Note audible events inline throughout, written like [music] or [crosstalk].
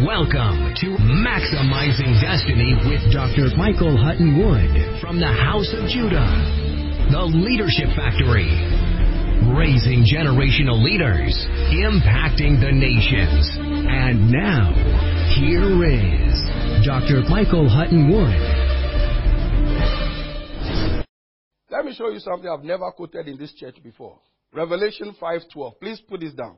Welcome to Maximizing Destiny with Dr. Michael Hutton Wood from the House of Judah, the Leadership Factory, raising generational leaders, impacting the nations. And now, here is Dr. Michael Hutton Wood. Let me show you something I've never quoted in this church before. Revelation 5:12. Please put this down.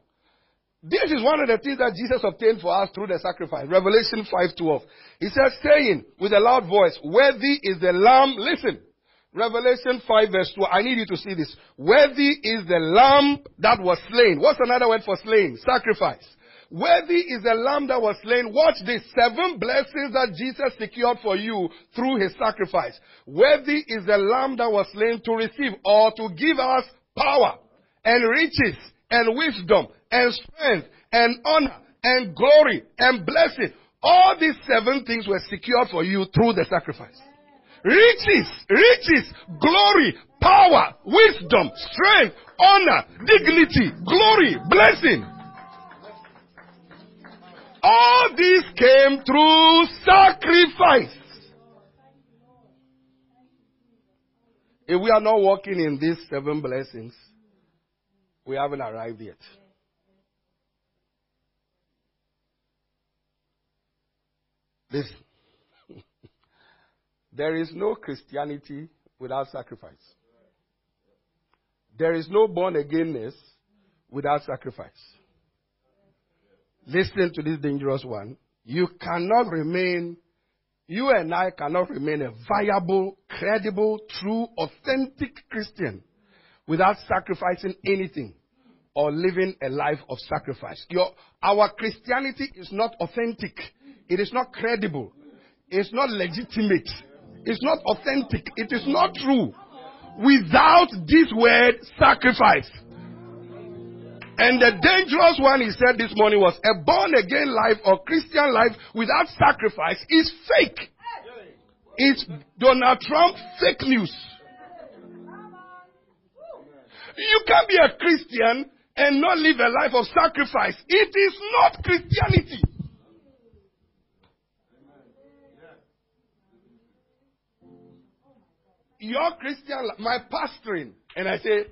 This is one of the things that Jesus obtained for us through the sacrifice. Revelation 5:12. He says, saying with a loud voice, "Worthy is the Lamb." Listen, Revelation 5 verse 2. I need you to see this. Worthy is the Lamb that was slain. What's another word for slain? Sacrifice. Worthy is the lamb that was slain. Watch this. Seven blessings that Jesus secured for you through his sacrifice. Worthy is the lamb that was slain to receive or to give us power and riches and wisdom and strength and honor and glory and blessing. All these seven things were secured for you through the sacrifice. Riches, riches, glory, power, wisdom, strength, honor, dignity, glory, blessing. All these came through sacrifice. If we are not walking in these seven blessings, we haven't arrived yet. Listen. [laughs] there is no Christianity without sacrifice. There is no born againness without sacrifice. Listen to this dangerous one. You cannot remain, you and I cannot remain a viable, credible, true, authentic Christian without sacrificing anything or living a life of sacrifice. Your, our Christianity is not authentic. It is not credible. It's not legitimate. It's not authentic. It is not true without this word sacrifice. And the dangerous one he said this morning was a born again life or Christian life without sacrifice is fake. It's Donald Trump fake news. You can't be a Christian and not live a life of sacrifice. It is not Christianity. Your Christian, my pastoring, and I say,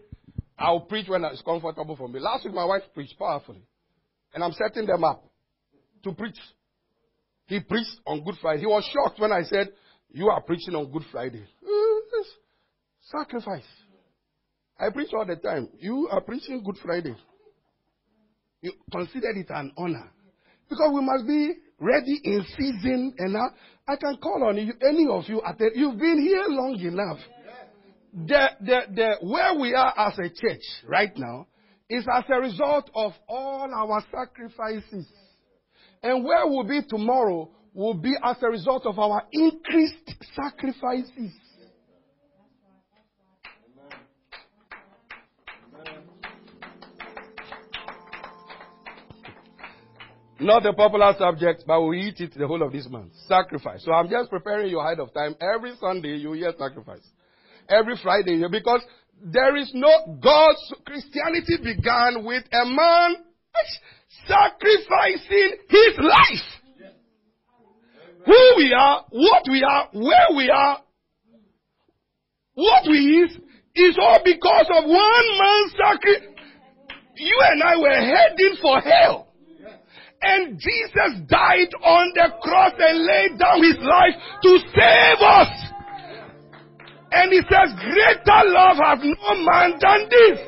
I'll preach when it's comfortable for me. Last week, my wife preached powerfully, and I'm setting them up to preach. He preached on Good Friday. He was shocked when I said, You are preaching on Good Friday. Uh, sacrifice. I preach all the time. You are preaching Good Friday. You consider it an honor. Because we must be ready in season and I can call on you, any of you at the, you've been here long enough. The, the, the, where we are as a church right now is as a result of all our sacrifices. And where we'll be tomorrow will be as a result of our increased sacrifices. Not a popular subject, but we eat it the whole of this month. Sacrifice. So I'm just preparing you ahead of time. Every Sunday you hear sacrifice. Every Friday, because there is no, God's Christianity began with a man sacrificing his life. Who we are, what we are, where we are, what we is, is all because of one man's sacrifice. You and I were heading for hell. And Jesus died on the cross and laid down his life to save us. And he says, greater love has no man than this.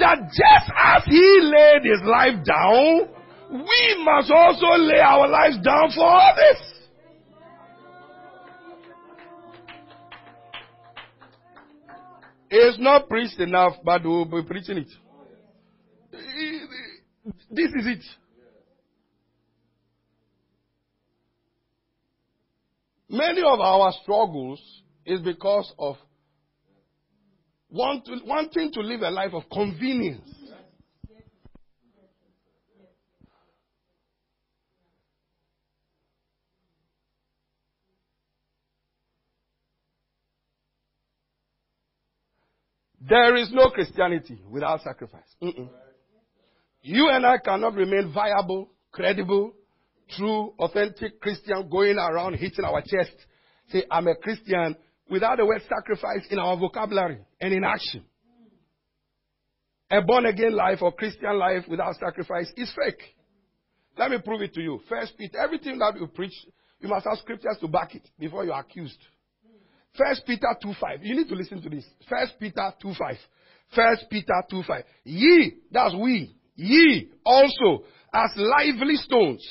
That just as he laid his life down, we must also lay our lives down for others. It's not preached enough, but we'll be preaching it. This is it. Many of our struggles is because of wanting to live a life of convenience. There is no Christianity without sacrifice. Mm-mm. You and I cannot remain viable, credible, true, authentic Christian going around hitting our chest. Say, I'm a Christian without the word sacrifice in our vocabulary and in action. A born again life or Christian life without sacrifice is fake. Let me prove it to you. First Peter, everything that you preach, you must have scriptures to back it before you are accused. First Peter 2 5. You need to listen to this. First Peter 2 5. First Peter 2 5. Ye, that's we, ye also as lively stones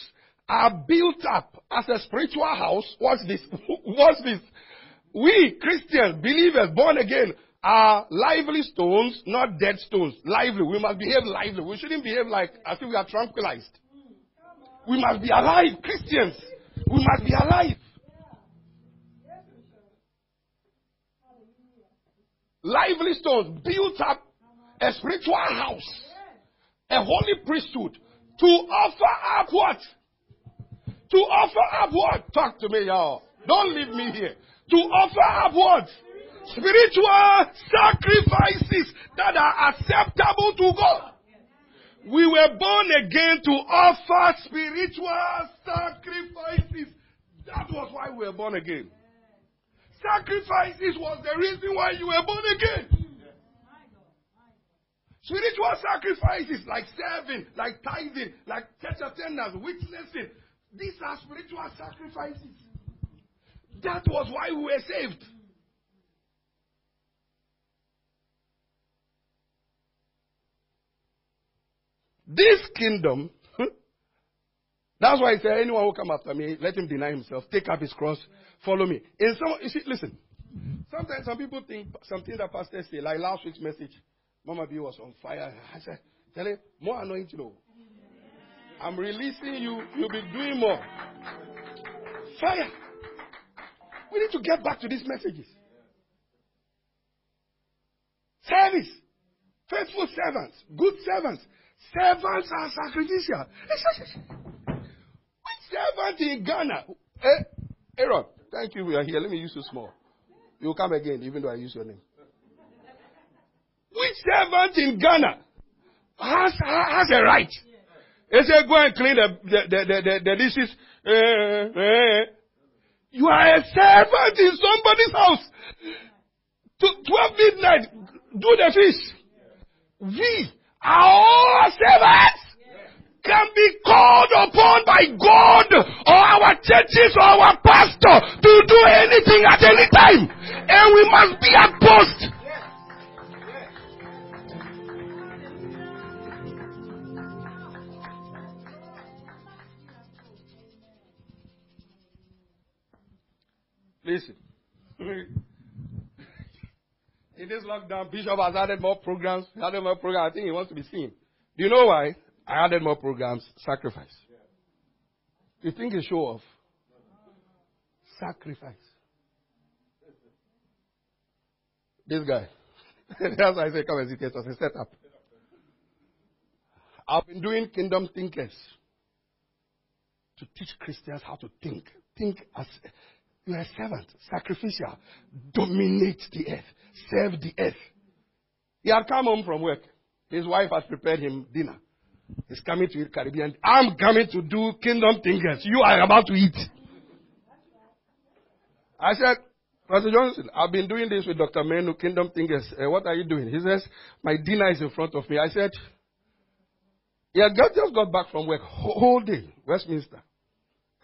are built up as a spiritual house. What's this? [laughs] What's this? We Christians, believers, born again, are lively stones, not dead stones. Lively. We must behave lively. We shouldn't behave like as if we are tranquilized. We must be alive, Christians. We must be alive. lively stones built up a spiritual house, a holy priesthood to offer up what? To offer up what? Talk to me, y'all. Don't leave me here. To offer up what? Spiritual sacrifices that are acceptable to God. We were born again to offer spiritual sacrifices. That was why we were born again. Sacrifices was the reason why you were born again. Spiritual sacrifices like serving, like tithing, like church attendance, witnessing. These are spiritual sacrifices. That was why we were saved. This kingdom, hmm, that's why I say anyone who come after me, let him deny himself, take up his cross, Follow me. In some, you see, listen. Sometimes some people think something that pastors say, like last week's message, Mama B was on fire. I said, tell him, more anointing. Oh. I'm releasing you. You'll be doing more. Fire. We need to get back to these messages. Service. Faithful servants. Good servants. Servants are sacrificial. Which servant in Ghana? Eh? Aaron, Thank you, we are here. Let me use you small. You'll come again, even though I use your name. Which servant in Ghana has, has a right? They say, go and clean the, the, the, the, the dishes. Uh, uh. You are a servant in somebody's house. To 12 midnight, do the fish. We are all servants can be called upon by God or our churches or our pastor to do anything at any time. And we must be at post. Listen. [laughs] In this lockdown, Bishop has added more programs. Added more programs. I think he wants to be seen. Do you know why? I added more programs. Sacrifice. You think it's show off? Sacrifice. This guy. [laughs] That's why I say come and see it as a setup. I've been doing kingdom thinkers to teach Christians how to think. Think as you're a servant, sacrificial, dominate the earth, serve the earth. He had come home from work. His wife has prepared him dinner. He's coming to eat Caribbean. I'm coming to do kingdom thinkers. You are about to eat. I said, Pastor Johnson, I've been doing this with Dr. Menu, Kingdom Thinkers. Uh, what are you doing? He says, My dinner is in front of me. I said, Yeah, God just got back from work. Whole day, Westminster.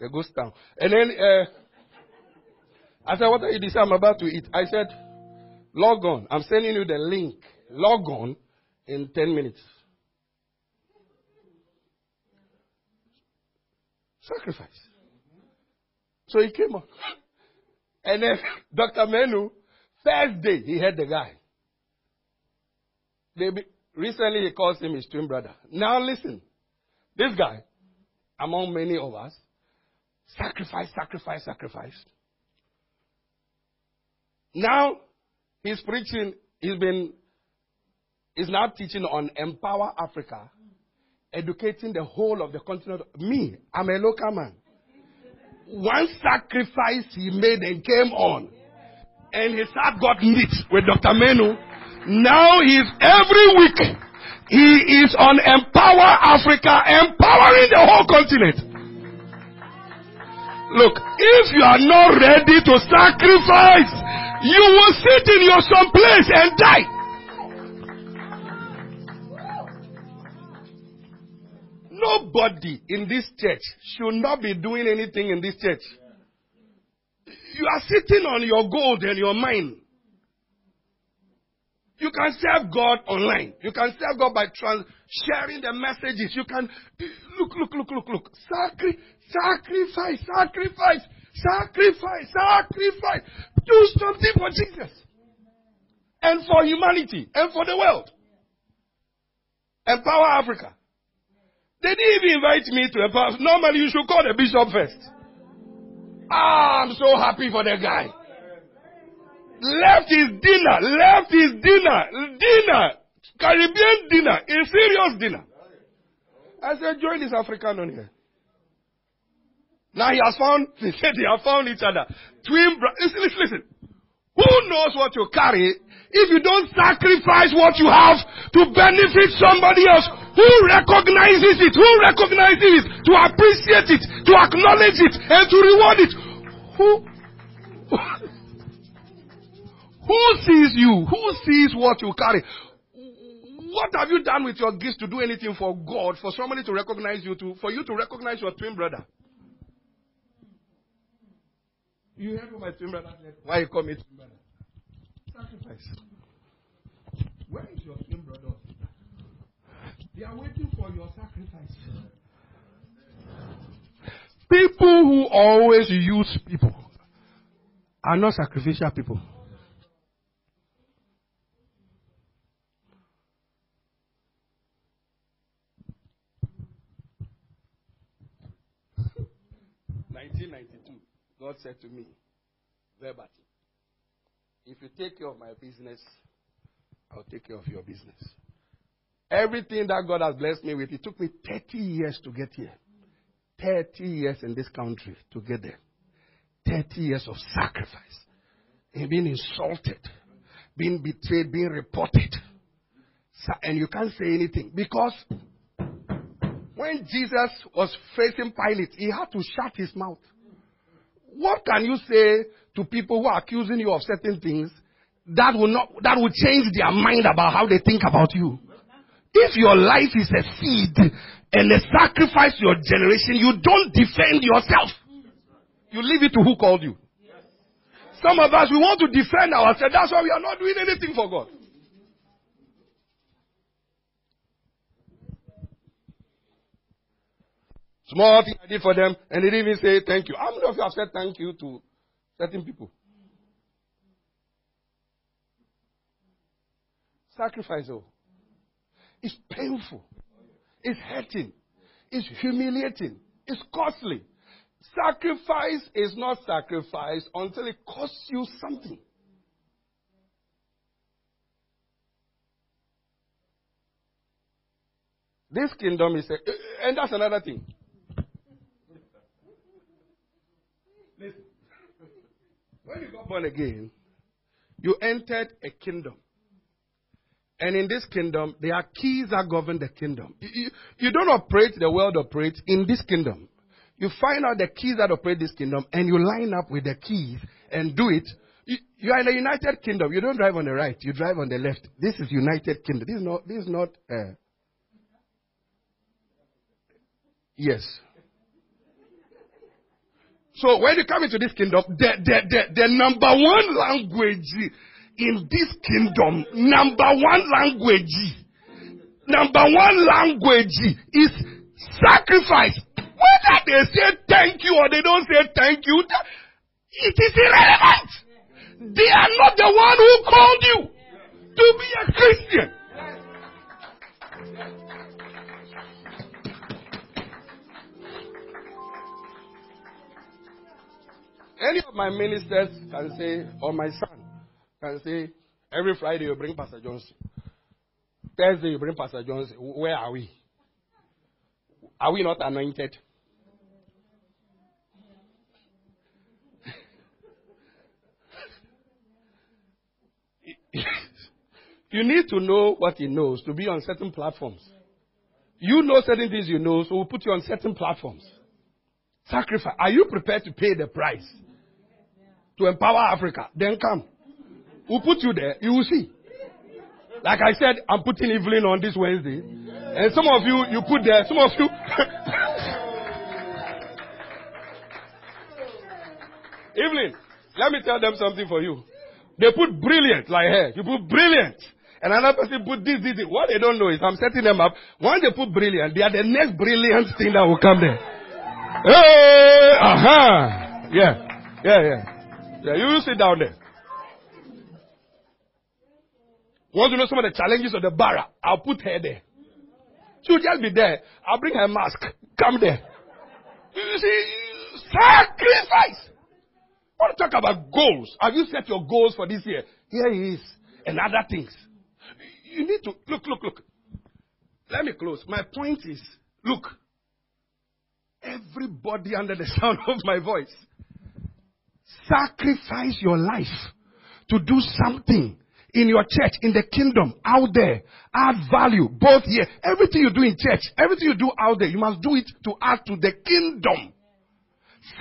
The ghost town. And then uh, I said, What are you doing? I'm about to eat. I said, Log on. I'm sending you the link. Log on in 10 minutes. Sacrifice. So he came on. And then [laughs] Dr. Menu, first day, he had the guy. They be, recently, he calls him his twin brother. Now listen. This guy, among many of us, sacrifice, sacrifice, sacrifice. Now, he's preaching, he's been, he's now teaching on Empower Africa, educating the whole of the continent. Me, I'm a local man. One sacrifice he made and came on. And his heart got knit with Dr. Menu. Now he's every week, he is on Empower Africa, empowering the whole continent. Look, if you are not ready to sacrifice, you will sit in your some place and die. Nobody in this church should not be doing anything in this church. You are sitting on your gold and your mine. You can serve God online. You can serve God by trans- sharing the messages. You can look, look, look, look, look. Sacri- sacrifice, sacrifice, sacrifice, sacrifice. Do something for Jesus and for humanity and for the world. Empower Africa. They didn't even invite me to empower. Normally, you should call the bishop first. Ah, I'm so happy for the guy. Left his dinner, left his dinner, dinner, Caribbean dinner, a serious dinner. I said, join this African on here. Now he has found, [laughs] he said they have found each other. Twin brothers. Listen, listen, listen. Who knows what you carry if you don't sacrifice what you have to benefit somebody else who recognizes it, who recognizes it, to appreciate it, to acknowledge it, and to reward it? Who? [laughs] Who sees you? Who sees what you carry? What have you done with your gifts to do anything for God, for somebody to recognize you, to, for you to recognize your twin brother? You heard what my twin brother said? Why you call me twin brother? Sacrifice. Where is your twin brother? They are waiting for your sacrifice. People who always use people are not sacrificial people. Said to me, verbatim, if you take care of my business, I'll take care of your business. Everything that God has blessed me with, it took me 30 years to get here. 30 years in this country to get there. 30 years of sacrifice. And being insulted, being betrayed, being reported. And you can't say anything because when Jesus was facing Pilate, he had to shut his mouth. What can you say to people who are accusing you of certain things that will not that will change their mind about how they think about you? If your life is a seed and a sacrifice to your generation, you don't defend yourself. You leave it to who called you. Some of us, we want to defend ourselves. That's why we are not doing anything for God. Small thing I did for them, and they didn't even say thank you. How many of you have said thank you to certain people? Sacrifice, oh. It's painful. It's hurting. It's humiliating. It's costly. Sacrifice is not sacrifice until it costs you something. This kingdom is a, and that's another thing. When you got born again, you entered a kingdom. And in this kingdom, there are keys that govern the kingdom. You, you, don't operate the world operates in this kingdom. You find out the keys that operate this kingdom and you line up with the keys and do it. You, you are in the United Kingdom. You don't drive on the right. You drive on the left. This is United Kingdom. This is not, this is not, uh, yes. So when you come into this kingdom, the, the, the, the number one language in this kingdom, number one language, number one language is sacrifice. Whether they say thank you or they don't say thank you, it is irrelevant. They are not the one who called you to be a Christian. Any of my ministers can say, or my son, can say, every Friday you bring Pastor Johnson. Thursday you bring Pastor Johnson. Where are we? Are we not anointed? [laughs] you need to know what he knows to be on certain platforms. You know certain things you know, so we'll put you on certain platforms. Sacrifice. Are you prepared to pay the price to empower Africa? Then come. We'll put you there. You will see. Like I said, I'm putting Evelyn on this Wednesday. And some of you, you put there. Some of you. [laughs] Evelyn, let me tell them something for you. They put brilliant like her. You put brilliant. And another person put this, this, this. What they don't know is I'm setting them up. Once they put brilliant, they are the next brilliant [laughs] thing that will come there. Hey, aha. Uh-huh. Yeah. Yeah, yeah. Yeah, you sit down there. Want to know some of the challenges of the bara? I'll put her there. She'll just be there. I'll bring her mask. Come there. You see, sacrifice. I want to talk about goals. Have you set your goals for this year? Here he is. And other things. You need to look, look, look. Let me close. My point is, look. Everybody under the [laughs] sound of my voice, sacrifice your life to do something in your church, in the kingdom, out there. Add value, both here. Everything you do in church, everything you do out there, you must do it to add to the kingdom.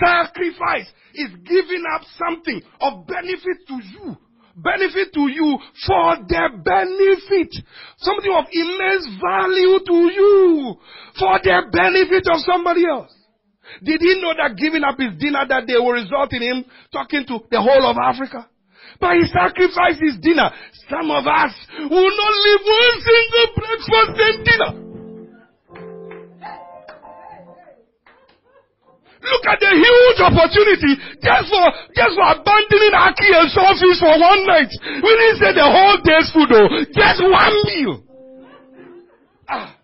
Sacrifice is giving up something of benefit to you. Benefit to you for the benefit. Something of immense value to you for the benefit of somebody else. Did he know that giving up his dinner that day will result in him talking to the whole of Africa? But he sacrificed his dinner. Some of us will not leave one single breakfast and dinner. Look at the huge opportunity just for just for abandoning Aki and Sophie's for one night. We didn't say the whole day's food though. Just one meal. Ah.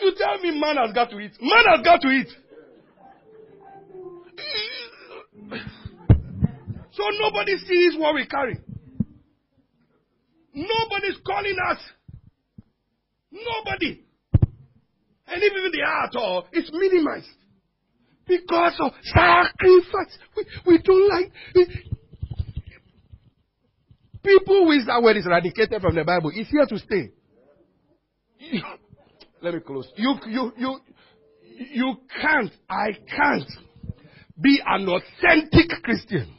You tell me man has got to eat. Man has got to eat. So nobody sees what we carry. Nobody's calling us. Nobody. And even the art all, it's minimized. Because of sacrifice. We, we don't like. people with that word is eradicated from the Bible. It's here to stay. Let me close. You, you, you, you can't, I can't be an authentic Christian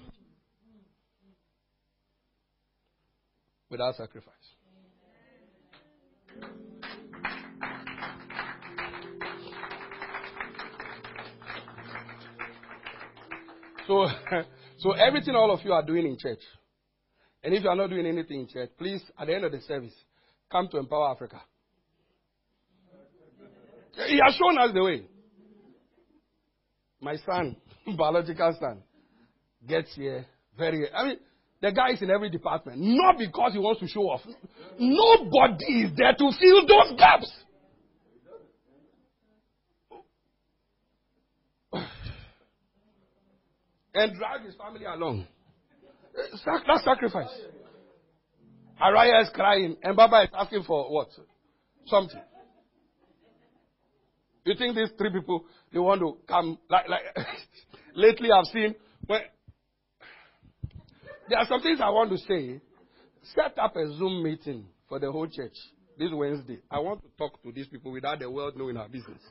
without sacrifice. So, [laughs] so everything all of you are doing in church, and if you are not doing anything in church, please, at the end of the service, come to Empower Africa. He has shown us the way. My son, [laughs] biological son, gets here very. I mean, the guy is in every department. Not because he wants to show off. Nobody is there to fill those gaps. [sighs] and drag his family along. That's sacrifice. Araya is crying, and Baba is asking for what? Something. You think these three people they want to come like like [laughs] lately I've seen when there are some things I want to say. Set up a Zoom meeting for the whole church this Wednesday. I want to talk to these people without the world knowing our business.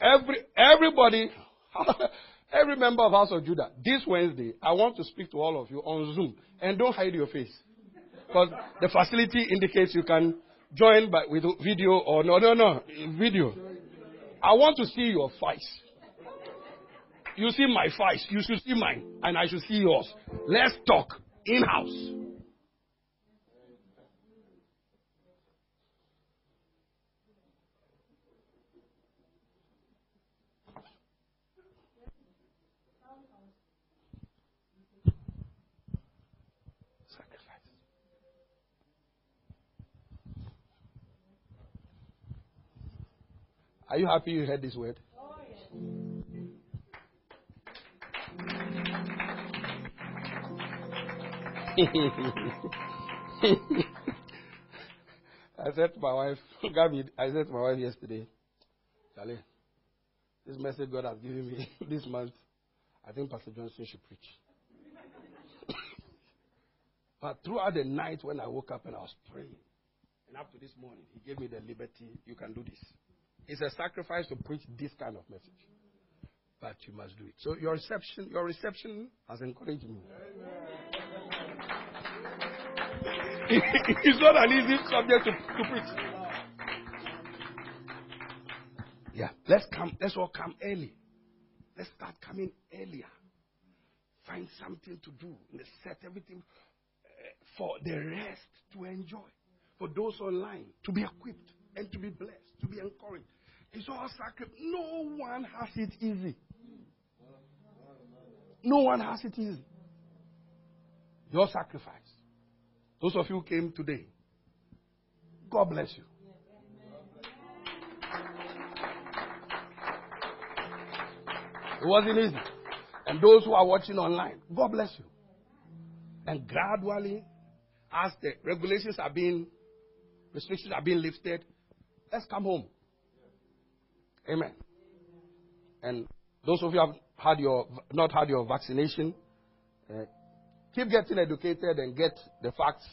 Every everybody, [laughs] every member of House of Judah, this Wednesday, I want to speak to all of you on Zoom, and don't hide your face, because the facility indicates you can join by with video or no, no, no, video. I want to see your face. You see my face, you should see mine, and I should see yours. Let's talk in house. Are you happy you heard this word? [laughs] I said to my wife, [laughs] Gabby, I said to my wife yesterday, Charlie, this message God has given me [laughs] this month, I think Pastor Johnson should preach. but throughout the night when I woke up and I was praying, and up to this morning, He gave me the liberty, you can do this. It's a sacrifice to preach this kind of message. But you must do it. So your reception, your reception has encouraged me. [laughs] it's not an easy subject to, to preach. Yeah, let's come. Let's all come early. Let's start coming earlier. Find something to do. Let's set everything uh, for the rest to enjoy. For those online to be equipped and to be blessed, to be encouraged. It's all sacrifice. No one has it easy. No one has it easy. Your sacrifice. Those of you who came today, God bless you. It wasn't easy. And those who are watching online, God bless you. And gradually, as the regulations are being, restrictions are being lifted, let's come home. Amen. And those of you who have had your not had your vaccination, uh, keep getting educated and get the facts,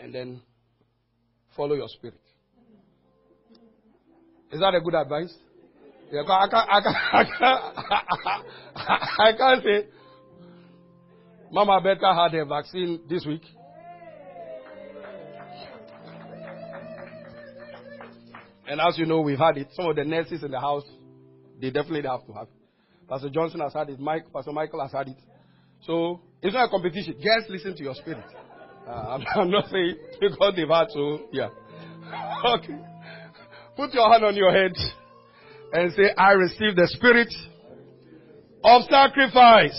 and then follow your spirit. Is that a good advice? Yeah, I can't, I can't, [laughs] I can't, [laughs] I can't say, Mama Becca had a vaccine this week. And as you know, we've had it. Some of the nurses in the house, they definitely have to have it. Pastor Johnson has had it. Mike, Pastor Michael has had it. So it's not a competition. Just listen to your spirit. Uh, [laughs] I'm, I'm, not saying because they've had so. Yeah. [laughs] okay. Put your hand on your head and say, "I receive the spirit of sacrifice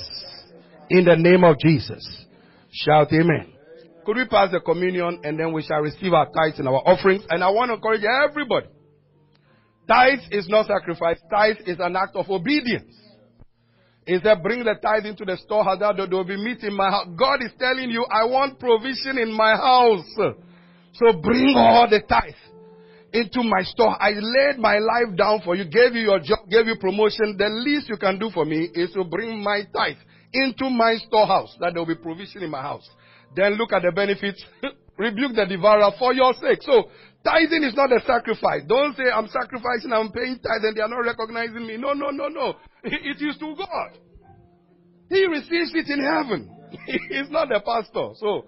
in the name of Jesus." Shout Amen. Could we pass the communion and then we shall receive our tithes and our offerings? And I want to encourage everybody Tithe is not sacrifice. Tithe is an act of obedience. Is that bring the tithe into the storehouse that there will be meat in my house. God is telling you, I want provision in my house. So bring all the tithe into my store. I laid my life down for you, gave you your job, gave you promotion. The least you can do for me is to bring my tithe into my storehouse, that there will be provision in my house. Then look at the benefits. [laughs] Rebuke the devourer for your sake. So Tithing is not a sacrifice. Don't say, I'm sacrificing, I'm paying tithe, and they are not recognizing me. No, no, no, no. It is to God. He receives it in heaven. [laughs] He's not the pastor. So,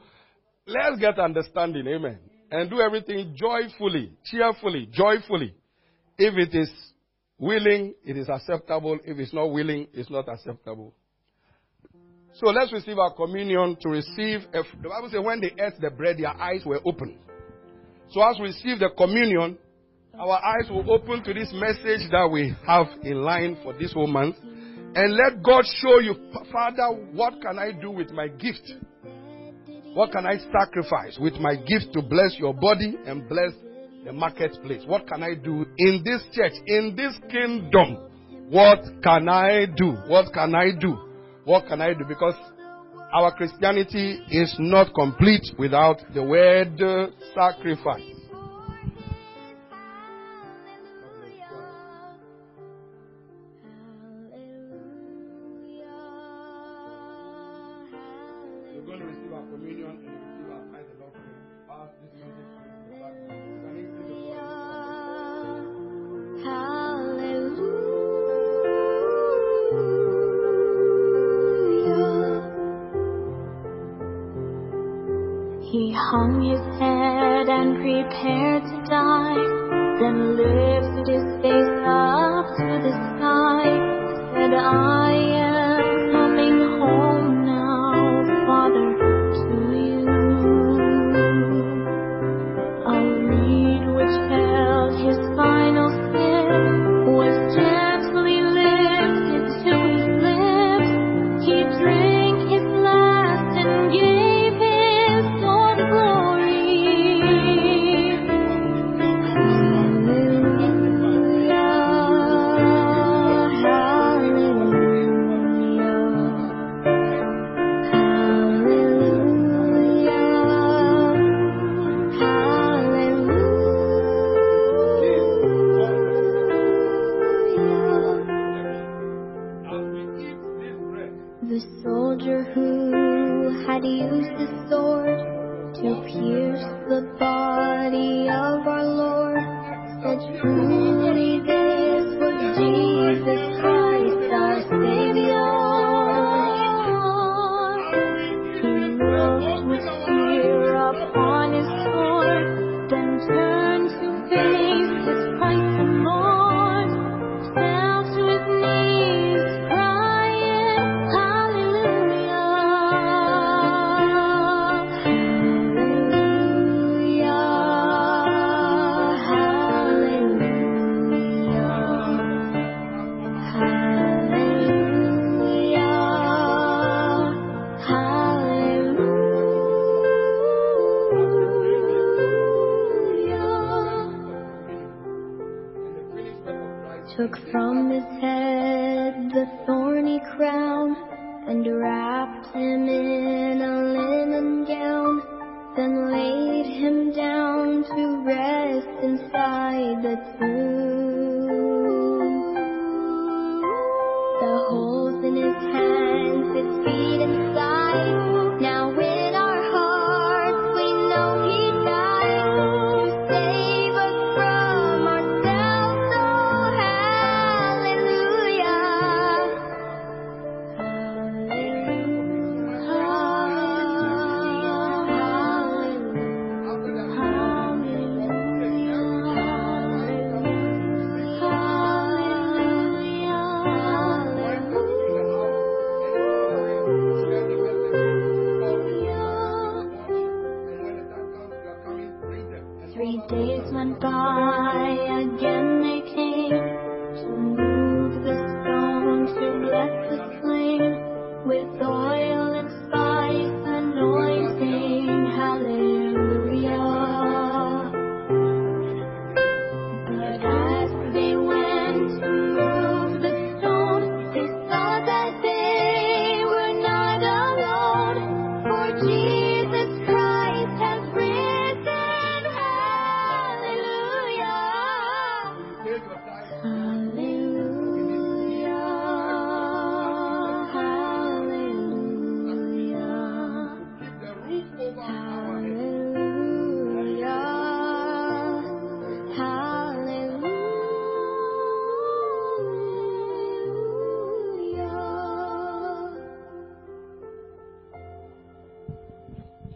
let's get understanding. Amen. And do everything joyfully, cheerfully, joyfully. If it is willing, it is acceptable. If it's not willing, it's not acceptable. So let's receive our communion to receive. A, the Bible says when they ate the bread, their eyes were open. So as we receive the communion, our eyes will open to this message that we have in line for this whole month. And let God show you, Father, what can I do with my gift? What can I sacrifice with my gift to bless your body and bless the marketplace? What can I do in this church, in this kingdom? What can I do? What can I do? What can I do? Because our Christianity is not complete without the word sacrifice.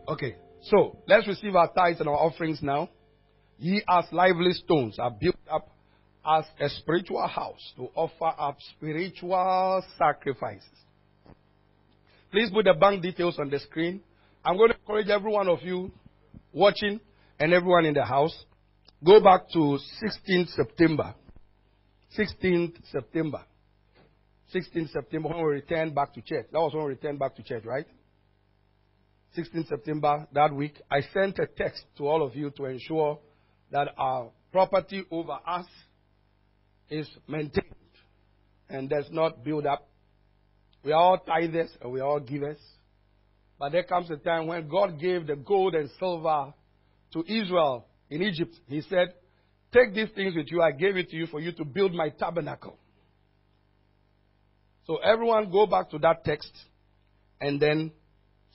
Okay, so let's receive our tithes and our offerings now. Ye as lively stones are built up as a spiritual house to offer up spiritual sacrifices. Please put the bank details on the screen. I'm going to encourage every one of you watching and everyone in the house. Go back to 16th September. 16th September. 16th September when we returned back to church. That was when we returned back to church, right? 16th September that week, I sent a text to all of you to ensure that our property over us is maintained and does not build up. We are all tithers and we are all givers. But there comes a time when God gave the gold and silver to Israel in Egypt. He said, Take these things with you. I gave it to you for you to build my tabernacle. So everyone go back to that text and then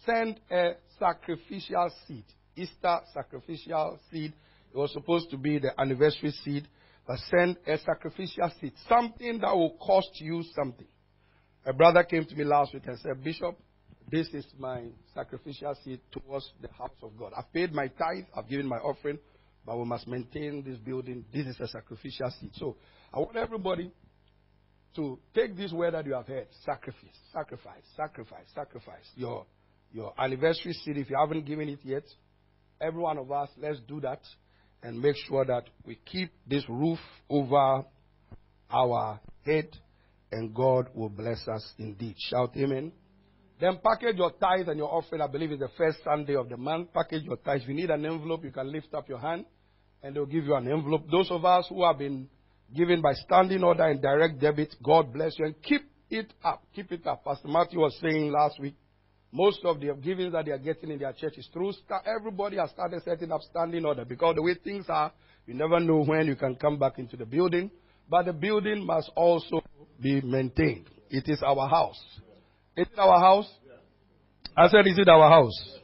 send a sacrificial seed. Easter sacrificial seed. It was supposed to be the anniversary seed, but send a sacrificial seed. Something that will cost you something. A brother came to me last week and said, Bishop, this is my sacrificial seed towards the house of God. I've paid my tithe, I've given my offering, but we must maintain this building. This is a sacrificial seed. So I want everybody to take this word that you have heard sacrifice, sacrifice, sacrifice, sacrifice. Your, your anniversary seed, if you haven't given it yet, every one of us, let's do that and make sure that we keep this roof over our head and God will bless us indeed. Shout amen. Then package your tithe and your offering. I believe it's the first Sunday of the month. Package your tithe. If you need an envelope, you can lift up your hand and they'll give you an envelope. Those of us who have been given by standing order and direct debit, God bless you and keep it up. Keep it up. Pastor Matthew was saying last week, most of the givings that they are getting in their church is through. Everybody has started setting up standing order because the way things are, you never know when you can come back into the building. But the building must also be maintained. It is our house. Is it our house? I said, Is it our house?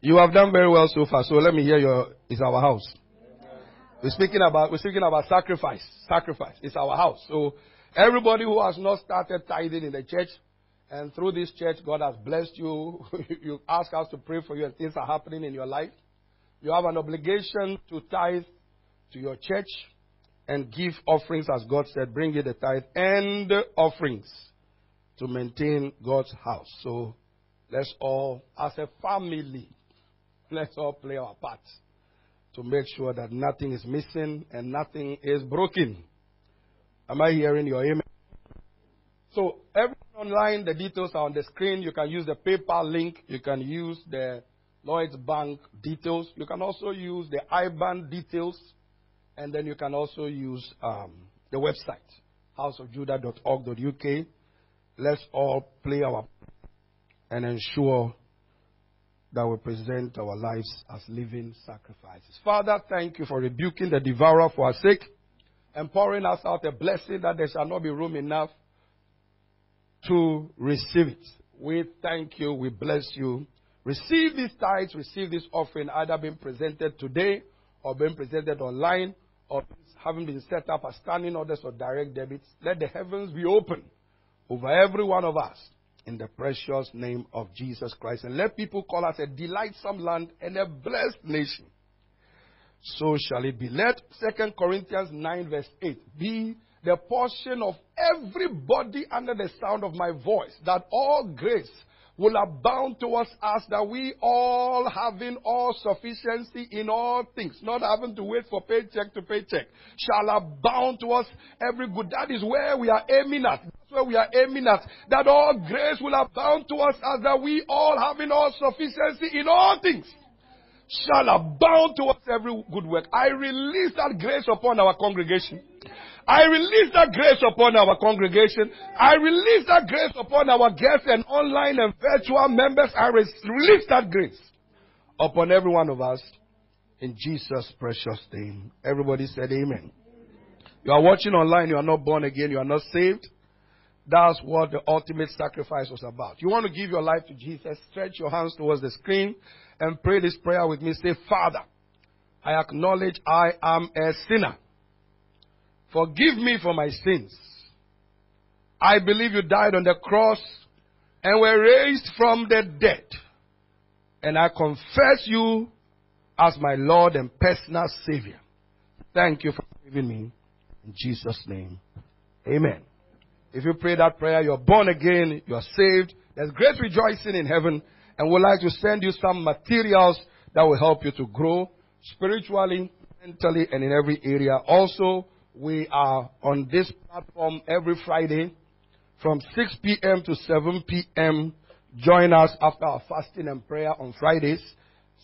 You have done very well so far, so let me hear your it's our house. We're speaking about we're speaking about sacrifice. Sacrifice. It's our house. So everybody who has not started tithing in the church, and through this church, God has blessed you. [laughs] you ask us to pray for you, and things are happening in your life. You have an obligation to tithe to your church and give offerings, as God said, bring you the tithe and offerings to maintain God's house. So let's all, as a family, [laughs] let's all play our part to make sure that nothing is missing and nothing is broken. Am I hearing your amen? So everyone online, the details are on the screen. You can use the PayPal link. You can use the Lloyd's Bank details. You can also use the IBAN details. And then you can also use um, the website, houseofjudah.org.uk. Let's all play our and ensure that we present our lives as living sacrifices. Father, thank you for rebuking the devourer for our sake and pouring us out a blessing that there shall not be room enough to receive it. We thank you. We bless you. Receive these tithes, receive this offering, either being presented today or being presented online or having been set up as standing orders or direct debits. Let the heavens be open over every one of us in the precious name of Jesus Christ. And let people call us a delightsome land and a blessed nation. So shall it be. Let 2 Corinthians 9 verse 8 be the portion of everybody under the sound of my voice, that all grace will abound towards us, that we all having all sufficiency in all things, not having to wait for paycheck to paycheck, shall abound towards every good. That is where we are aiming at. That's where we are aiming at. That all grace will abound towards us, as that we all having all sufficiency in all things shall abound towards every good work. I release that grace upon our congregation. I release that grace upon our congregation. I release that grace upon our guests and online and virtual members. I release that grace upon every one of us in Jesus' precious name. Everybody said amen. You are watching online, you are not born again, you are not saved. That's what the ultimate sacrifice was about. You want to give your life to Jesus, stretch your hands towards the screen and pray this prayer with me. Say, Father, I acknowledge I am a sinner. Forgive me for my sins. I believe you died on the cross and were raised from the dead. And I confess you as my Lord and personal Savior. Thank you for forgiving me. In Jesus' name. Amen. If you pray that prayer, you're born again, you're saved. There's great rejoicing in heaven. And we'd like to send you some materials that will help you to grow spiritually, mentally, and in every area. Also, we are on this platform every Friday from 6 p.m. to 7 p.m. Join us after our fasting and prayer on Fridays,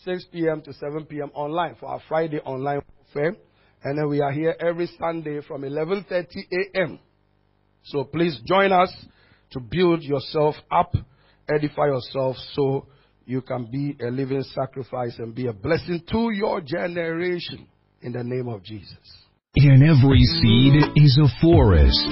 6 p.m. to 7 p.m. online for our Friday online fair. And then we are here every Sunday from 11:30 a.m. So please join us to build yourself up, edify yourself so you can be a living sacrifice and be a blessing to your generation in the name of Jesus. In every seed is a forest,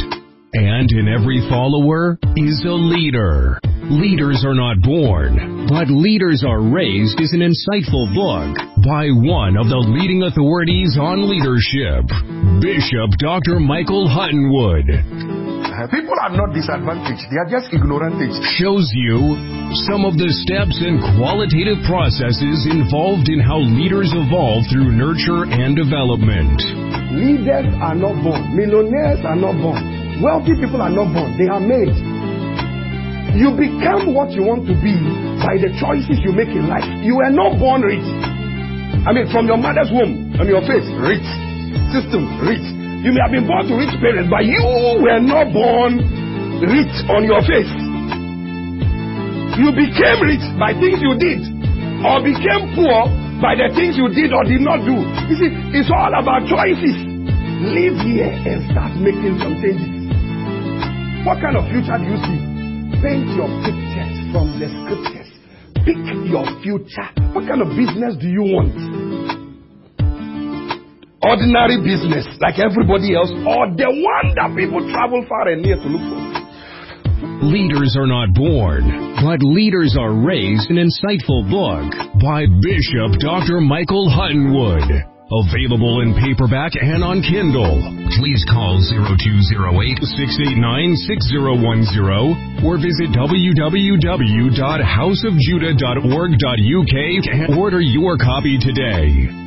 and in every follower is a leader. Leaders are not born, but leaders are raised is an insightful book by one of the leading authorities on leadership, Bishop Dr. Michael Hutton-Wood. Uh, People are not disadvantaged, they are just ignorant. shows you some of the steps and qualitative processes involved in how leaders evolve through nurture and development. Leaders are not born. Millionaires are not born. Wealthy people are not born. They are made. You become what you want to be by the choices you make in life. You were not born rich. I mean, from your mother's womb, on your face, rich. System, rich. You may have been born to rich parents, but you were not born rich on your face. You became rich by things you did, or became poor by the things you did or did not do. You see, it's all about choices. Live here and start making some changes. What kind of future do you see? Paint your pictures from the scriptures. Pick your future. What kind of business do you want? Ordinary business, like everybody else, or the one that people travel far and near to look for? Leaders are not born, but leaders are raised. An insightful book by Bishop Dr. Michael Hutton-Wood. Available in paperback and on Kindle. Please call 0208-689-6010 or visit www.houseofjudah.org.uk and order your copy today.